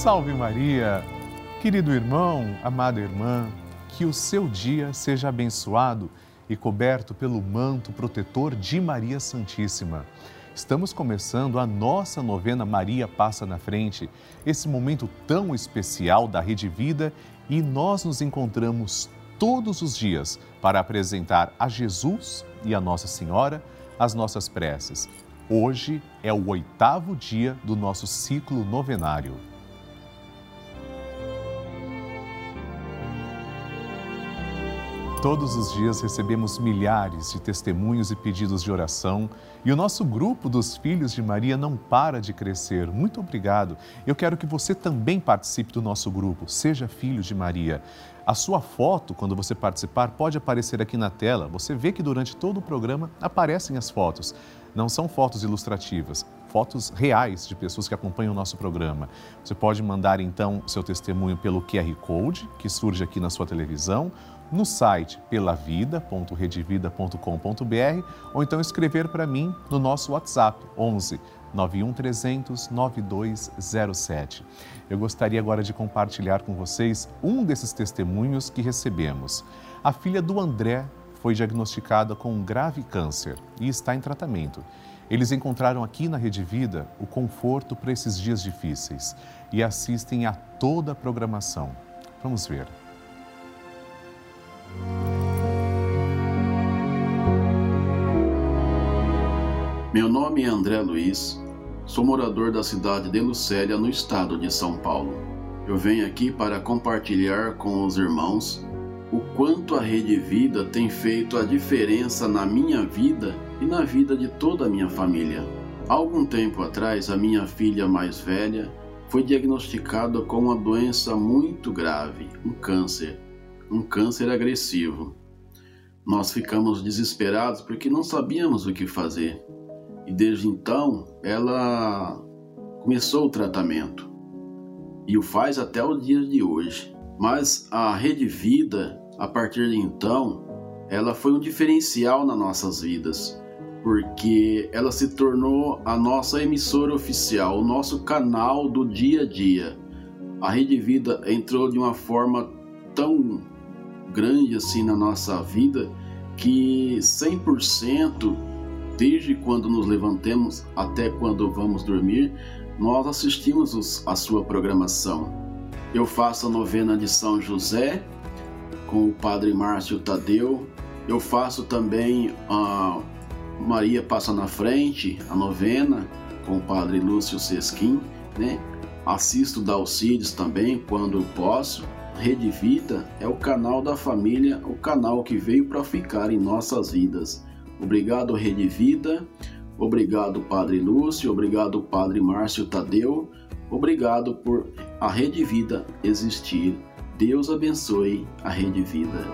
Salve Maria! Querido irmão, amada irmã, que o seu dia seja abençoado e coberto pelo manto protetor de Maria Santíssima. Estamos começando a nossa novena Maria Passa na Frente, esse momento tão especial da Rede Vida e nós nos encontramos todos os dias para apresentar a Jesus e a Nossa Senhora as nossas preces. Hoje é o oitavo dia do nosso ciclo novenário. Todos os dias recebemos milhares de testemunhos e pedidos de oração e o nosso grupo dos Filhos de Maria não para de crescer. Muito obrigado. Eu quero que você também participe do nosso grupo. Seja Filho de Maria. A sua foto, quando você participar, pode aparecer aqui na tela. Você vê que durante todo o programa aparecem as fotos. Não são fotos ilustrativas, fotos reais de pessoas que acompanham o nosso programa. Você pode mandar então seu testemunho pelo QR Code que surge aqui na sua televisão no site pelavida.redevida.com.br ou então escrever para mim no nosso WhatsApp 11 91 300 9207. Eu gostaria agora de compartilhar com vocês um desses testemunhos que recebemos. A filha do André foi diagnosticada com um grave câncer e está em tratamento. Eles encontraram aqui na Rede Vida o conforto para esses dias difíceis e assistem a toda a programação. Vamos ver. Meu nome é André Luiz, sou morador da cidade de Lucélia, no estado de São Paulo. Eu venho aqui para compartilhar com os irmãos o quanto a Rede Vida tem feito a diferença na minha vida e na vida de toda a minha família. Algum tempo atrás, a minha filha mais velha foi diagnosticada com uma doença muito grave, um câncer um câncer agressivo. Nós ficamos desesperados porque não sabíamos o que fazer. E desde então ela começou o tratamento e o faz até o dia de hoje. Mas a Rede Vida, a partir de então, ela foi um diferencial nas nossas vidas, porque ela se tornou a nossa emissora oficial, o nosso canal do dia a dia. A Rede Vida entrou de uma forma tão grande assim na nossa vida que 100% desde quando nos levantemos até quando vamos dormir, nós assistimos os, a sua programação. Eu faço a novena de São José com o Padre Márcio Tadeu. Eu faço também a Maria Passa na Frente, a novena com o Padre Lúcio Sesquim, né? Assisto Dalcides também quando posso. Rede Vida é o canal da família, o canal que veio para ficar em nossas vidas. Obrigado, Rede Vida. Obrigado, Padre Lúcio. Obrigado, Padre Márcio Tadeu. Obrigado por a Rede Vida existir. Deus abençoe a Rede Vida.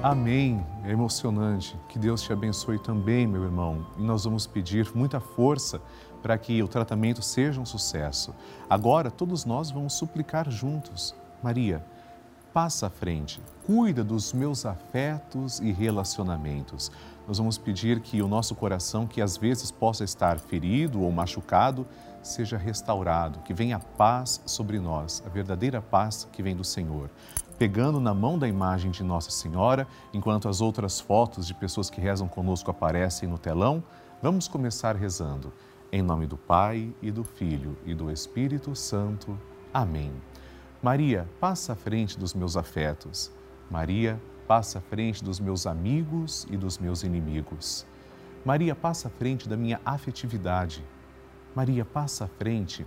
Amém. É emocionante. Que Deus te abençoe também, meu irmão. E nós vamos pedir muita força para que o tratamento seja um sucesso. Agora, todos nós vamos suplicar juntos. Maria, passa à frente, cuida dos meus afetos e relacionamentos. Nós vamos pedir que o nosso coração, que às vezes possa estar ferido ou machucado, seja restaurado, que venha paz sobre nós, a verdadeira paz que vem do Senhor. Pegando na mão da imagem de Nossa Senhora, enquanto as outras fotos de pessoas que rezam conosco aparecem no telão, vamos começar rezando. Em nome do Pai e do Filho e do Espírito Santo. Amém. Maria, passa à frente dos meus afetos. Maria, passa à frente dos meus amigos e dos meus inimigos. Maria, passa à frente da minha afetividade. Maria, passa à frente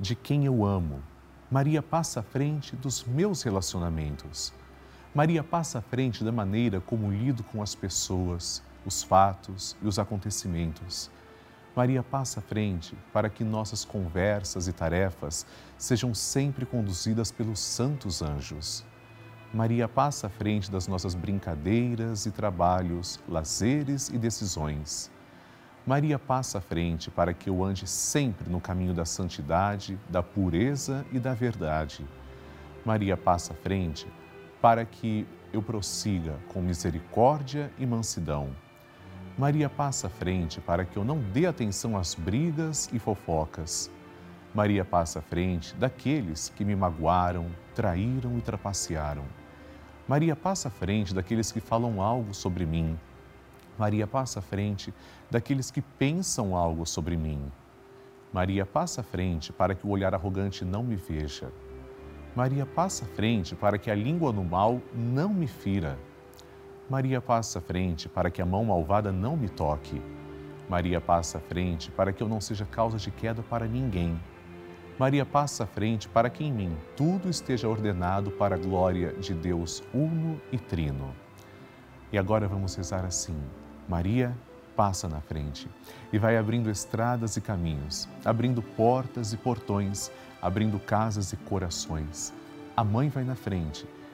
de quem eu amo. Maria, passa à frente dos meus relacionamentos. Maria, passa à frente da maneira como lido com as pessoas, os fatos e os acontecimentos. Maria passa à frente para que nossas conversas e tarefas sejam sempre conduzidas pelos santos anjos. Maria passa à frente das nossas brincadeiras e trabalhos, lazeres e decisões. Maria passa à frente para que eu ande sempre no caminho da santidade, da pureza e da verdade. Maria passa à frente para que eu prossiga com misericórdia e mansidão Maria passa à frente para que eu não dê atenção às brigas e fofocas. Maria passa à frente daqueles que me magoaram, traíram e trapacearam. Maria passa à frente daqueles que falam algo sobre mim. Maria passa à frente daqueles que pensam algo sobre mim. Maria passa à frente para que o olhar arrogante não me veja. Maria passa à frente para que a língua no mal não me fira. Maria passa à frente para que a mão malvada não me toque. Maria passa à frente para que eu não seja causa de queda para ninguém. Maria passa à frente para que em mim tudo esteja ordenado para a glória de Deus uno e trino. E agora vamos rezar assim: Maria passa na frente e vai abrindo estradas e caminhos, abrindo portas e portões, abrindo casas e corações. A mãe vai na frente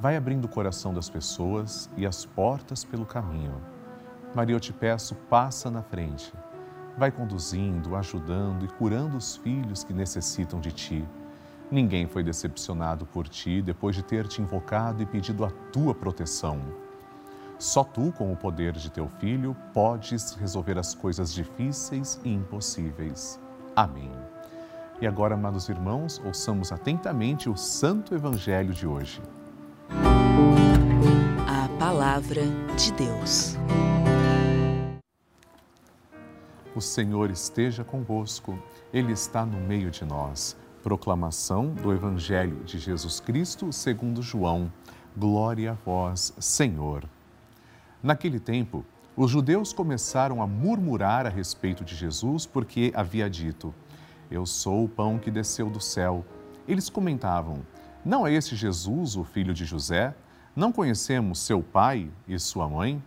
vai abrindo o coração das pessoas e as portas pelo caminho. Maria, eu te peço, passa na frente. Vai conduzindo, ajudando e curando os filhos que necessitam de ti. Ninguém foi decepcionado por ti depois de ter te invocado e pedido a tua proteção. Só tu, com o poder de teu filho, podes resolver as coisas difíceis e impossíveis. Amém. E agora, amados irmãos, ouçamos atentamente o Santo Evangelho de hoje. Palavra de Deus. O Senhor esteja convosco, Ele está no meio de nós. Proclamação do Evangelho de Jesus Cristo segundo João. Glória a vós, Senhor. Naquele tempo, os judeus começaram a murmurar a respeito de Jesus porque havia dito: Eu sou o pão que desceu do céu. Eles comentavam: Não é esse Jesus, o filho de José? Não conhecemos seu pai e sua mãe?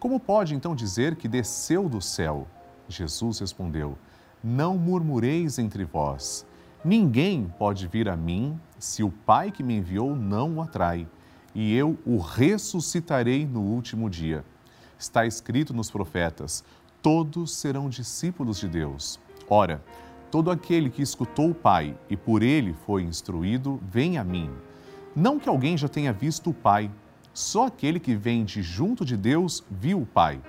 Como pode então dizer que desceu do céu? Jesus respondeu: Não murmureis entre vós. Ninguém pode vir a mim se o Pai que me enviou não o atrai, e eu o ressuscitarei no último dia. Está escrito nos profetas: todos serão discípulos de Deus. Ora, todo aquele que escutou o Pai e por ele foi instruído, vem a mim. Não que alguém já tenha visto o Pai, só aquele que vem de junto de Deus viu o Pai.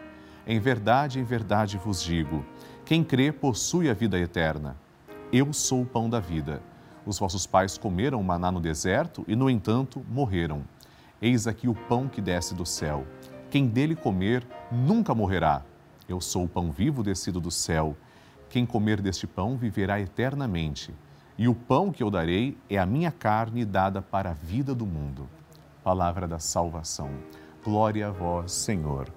Em verdade, em verdade vos digo: quem crê possui a vida eterna. Eu sou o pão da vida. Os vossos pais comeram maná no deserto e, no entanto, morreram. Eis aqui o pão que desce do céu. Quem dele comer nunca morrerá. Eu sou o pão vivo descido do céu. Quem comer deste pão viverá eternamente e o pão que eu darei é a minha carne dada para a vida do mundo. Palavra da salvação. Glória a vós, Senhor.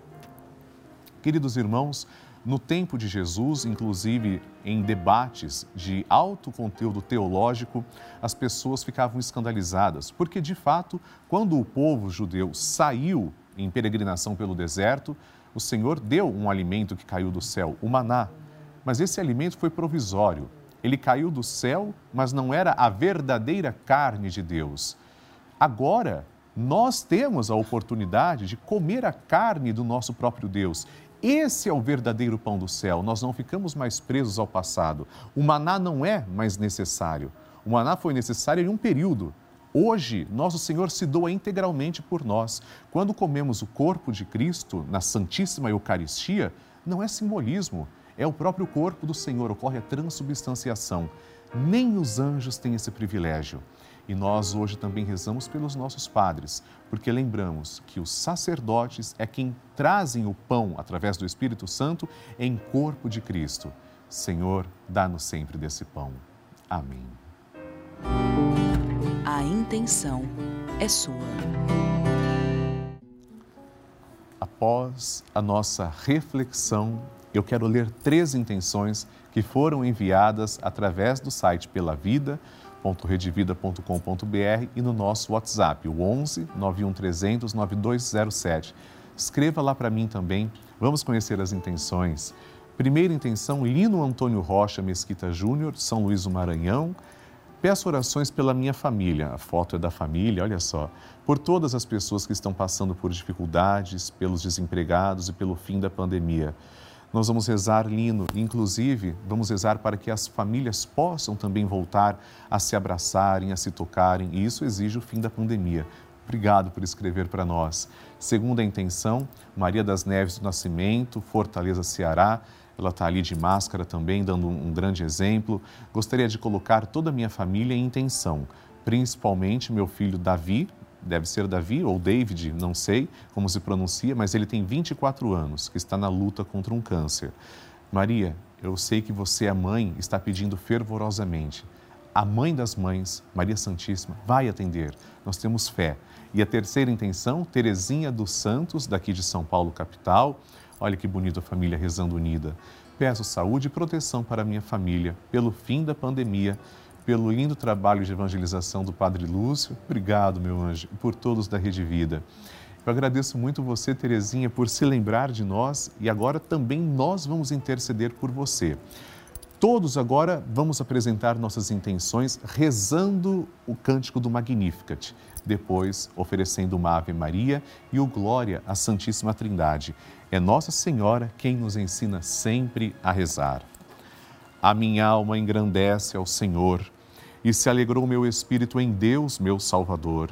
Queridos irmãos, no tempo de Jesus, inclusive em debates de alto conteúdo teológico, as pessoas ficavam escandalizadas, porque de fato, quando o povo judeu saiu em peregrinação pelo deserto, o Senhor deu um alimento que caiu do céu, o maná. Mas esse alimento foi provisório ele caiu do céu, mas não era a verdadeira carne de Deus. Agora, nós temos a oportunidade de comer a carne do nosso próprio Deus. Esse é o verdadeiro pão do céu. Nós não ficamos mais presos ao passado. O maná não é mais necessário. O maná foi necessário em um período. Hoje, nosso Senhor se doa integralmente por nós. Quando comemos o corpo de Cristo na Santíssima Eucaristia, não é simbolismo, é o próprio corpo do Senhor, ocorre a transubstanciação. Nem os anjos têm esse privilégio. E nós hoje também rezamos pelos nossos padres, porque lembramos que os sacerdotes é quem trazem o pão através do Espírito Santo em corpo de Cristo. Senhor, dá-nos sempre desse pão. Amém. A intenção é sua. Após a nossa reflexão eu quero ler três intenções que foram enviadas através do site pelavida.redevida.com.br e no nosso WhatsApp, o 11 91 9207. Escreva lá para mim também. Vamos conhecer as intenções Primeira intenção, Lino Antônio Rocha Mesquita Júnior, São Luís do Maranhão. Peço orações pela minha família, a foto é da família, olha só, por todas as pessoas que estão passando por dificuldades, pelos desempregados e pelo fim da pandemia. Nós vamos rezar, Lino, inclusive vamos rezar para que as famílias possam também voltar a se abraçarem, a se tocarem, e isso exige o fim da pandemia. Obrigado por escrever para nós. Segunda intenção, Maria das Neves do Nascimento, Fortaleza, Ceará. Ela está ali de máscara também, dando um grande exemplo. Gostaria de colocar toda a minha família em intenção, principalmente meu filho Davi, deve ser Davi ou David, não sei como se pronuncia, mas ele tem 24 anos, que está na luta contra um câncer. Maria, eu sei que você, a mãe, está pedindo fervorosamente. A mãe das mães, Maria Santíssima, vai atender. Nós temos fé. E a terceira intenção, Terezinha dos Santos, daqui de São Paulo, capital. Olha que bonita a família rezando unida. Peço saúde e proteção para minha família, pelo fim da pandemia pelo lindo trabalho de evangelização do Padre Lúcio. Obrigado, meu anjo, e por todos da Rede Vida. Eu agradeço muito você, Terezinha, por se lembrar de nós e agora também nós vamos interceder por você. Todos agora vamos apresentar nossas intenções rezando o cântico do Magnificat, depois oferecendo uma Ave Maria e o Glória à Santíssima Trindade. É Nossa Senhora quem nos ensina sempre a rezar. A minha alma engrandece ao Senhor e se alegrou meu espírito em Deus, meu Salvador,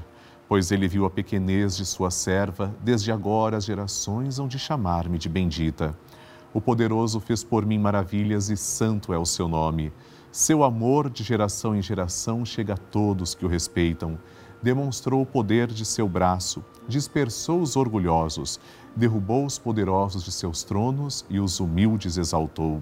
pois ele viu a pequenez de sua serva, desde agora as gerações hão de chamar-me de bendita. O poderoso fez por mim maravilhas e santo é o seu nome. Seu amor de geração em geração chega a todos que o respeitam. Demonstrou o poder de seu braço, dispersou os orgulhosos, derrubou os poderosos de seus tronos e os humildes exaltou.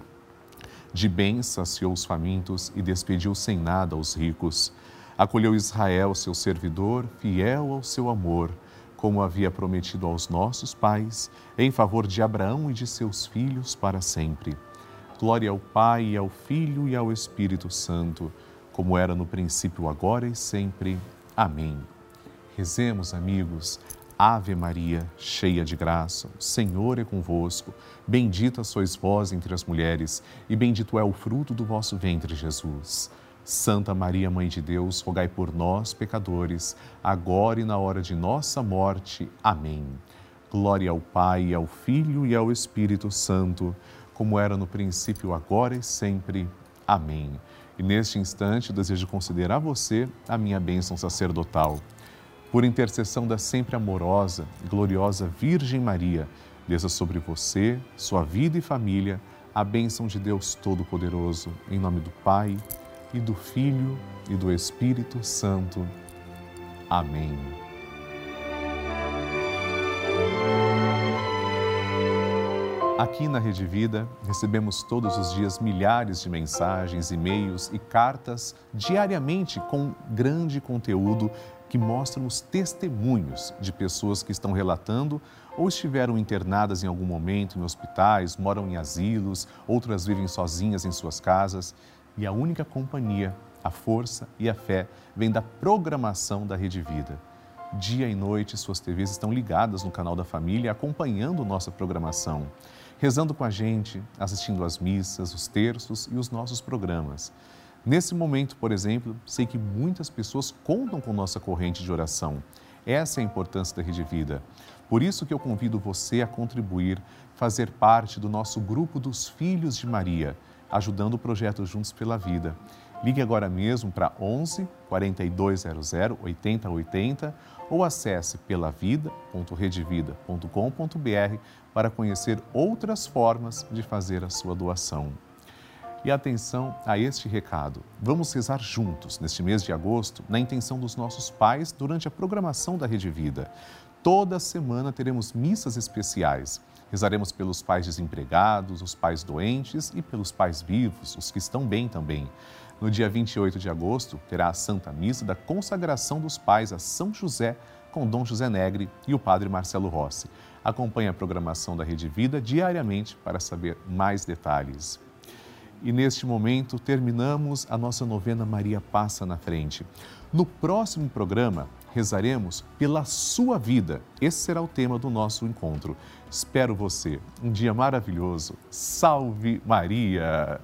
De bens saciou os famintos e despediu sem nada os ricos. Acolheu Israel, seu servidor, fiel ao seu amor, como havia prometido aos nossos pais, em favor de Abraão e de seus filhos para sempre. Glória ao Pai, e ao Filho e ao Espírito Santo, como era no princípio, agora e sempre. Amém. Rezemos, amigos, Ave Maria, cheia de graça, o Senhor é convosco. Bendita sois vós entre as mulheres, e bendito é o fruto do vosso ventre, Jesus. Santa Maria, Mãe de Deus, rogai por nós, pecadores, agora e na hora de nossa morte. Amém. Glória ao Pai, ao Filho e ao Espírito Santo, como era no princípio, agora e sempre. Amém. E neste instante, desejo considerar você a minha bênção sacerdotal por intercessão da sempre amorosa e gloriosa Virgem Maria, desça sobre você, sua vida e família, a bênção de Deus Todo-Poderoso, em nome do Pai, e do Filho, e do Espírito Santo. Amém. Aqui na Rede Vida, recebemos todos os dias milhares de mensagens, e-mails e cartas diariamente com grande conteúdo que mostram os testemunhos de pessoas que estão relatando ou estiveram internadas em algum momento em hospitais, moram em asilos, outras vivem sozinhas em suas casas. E a única companhia, a força e a fé vem da programação da Rede Vida. Dia e noite, suas TVs estão ligadas no canal da família, acompanhando nossa programação, rezando com a gente, assistindo às missas, os terços e os nossos programas. Nesse momento, por exemplo, sei que muitas pessoas contam com nossa corrente de oração. Essa é a importância da Rede Vida. Por isso que eu convido você a contribuir, fazer parte do nosso grupo dos Filhos de Maria, ajudando o projeto Juntos pela Vida. Ligue agora mesmo para 11 4200 8080 ou acesse pelavida.redevida.com.br para conhecer outras formas de fazer a sua doação. E atenção a este recado. Vamos rezar juntos neste mês de agosto, na intenção dos nossos pais, durante a programação da Rede Vida. Toda semana teremos missas especiais. Rezaremos pelos pais desempregados, os pais doentes e pelos pais vivos, os que estão bem também. No dia 28 de agosto, terá a Santa Missa da consagração dos pais a São José, com Dom José Negre e o Padre Marcelo Rossi. Acompanhe a programação da Rede Vida diariamente para saber mais detalhes. E neste momento terminamos a nossa novena Maria Passa na Frente. No próximo programa, rezaremos pela sua vida. Esse será o tema do nosso encontro. Espero você. Um dia maravilhoso. Salve Maria!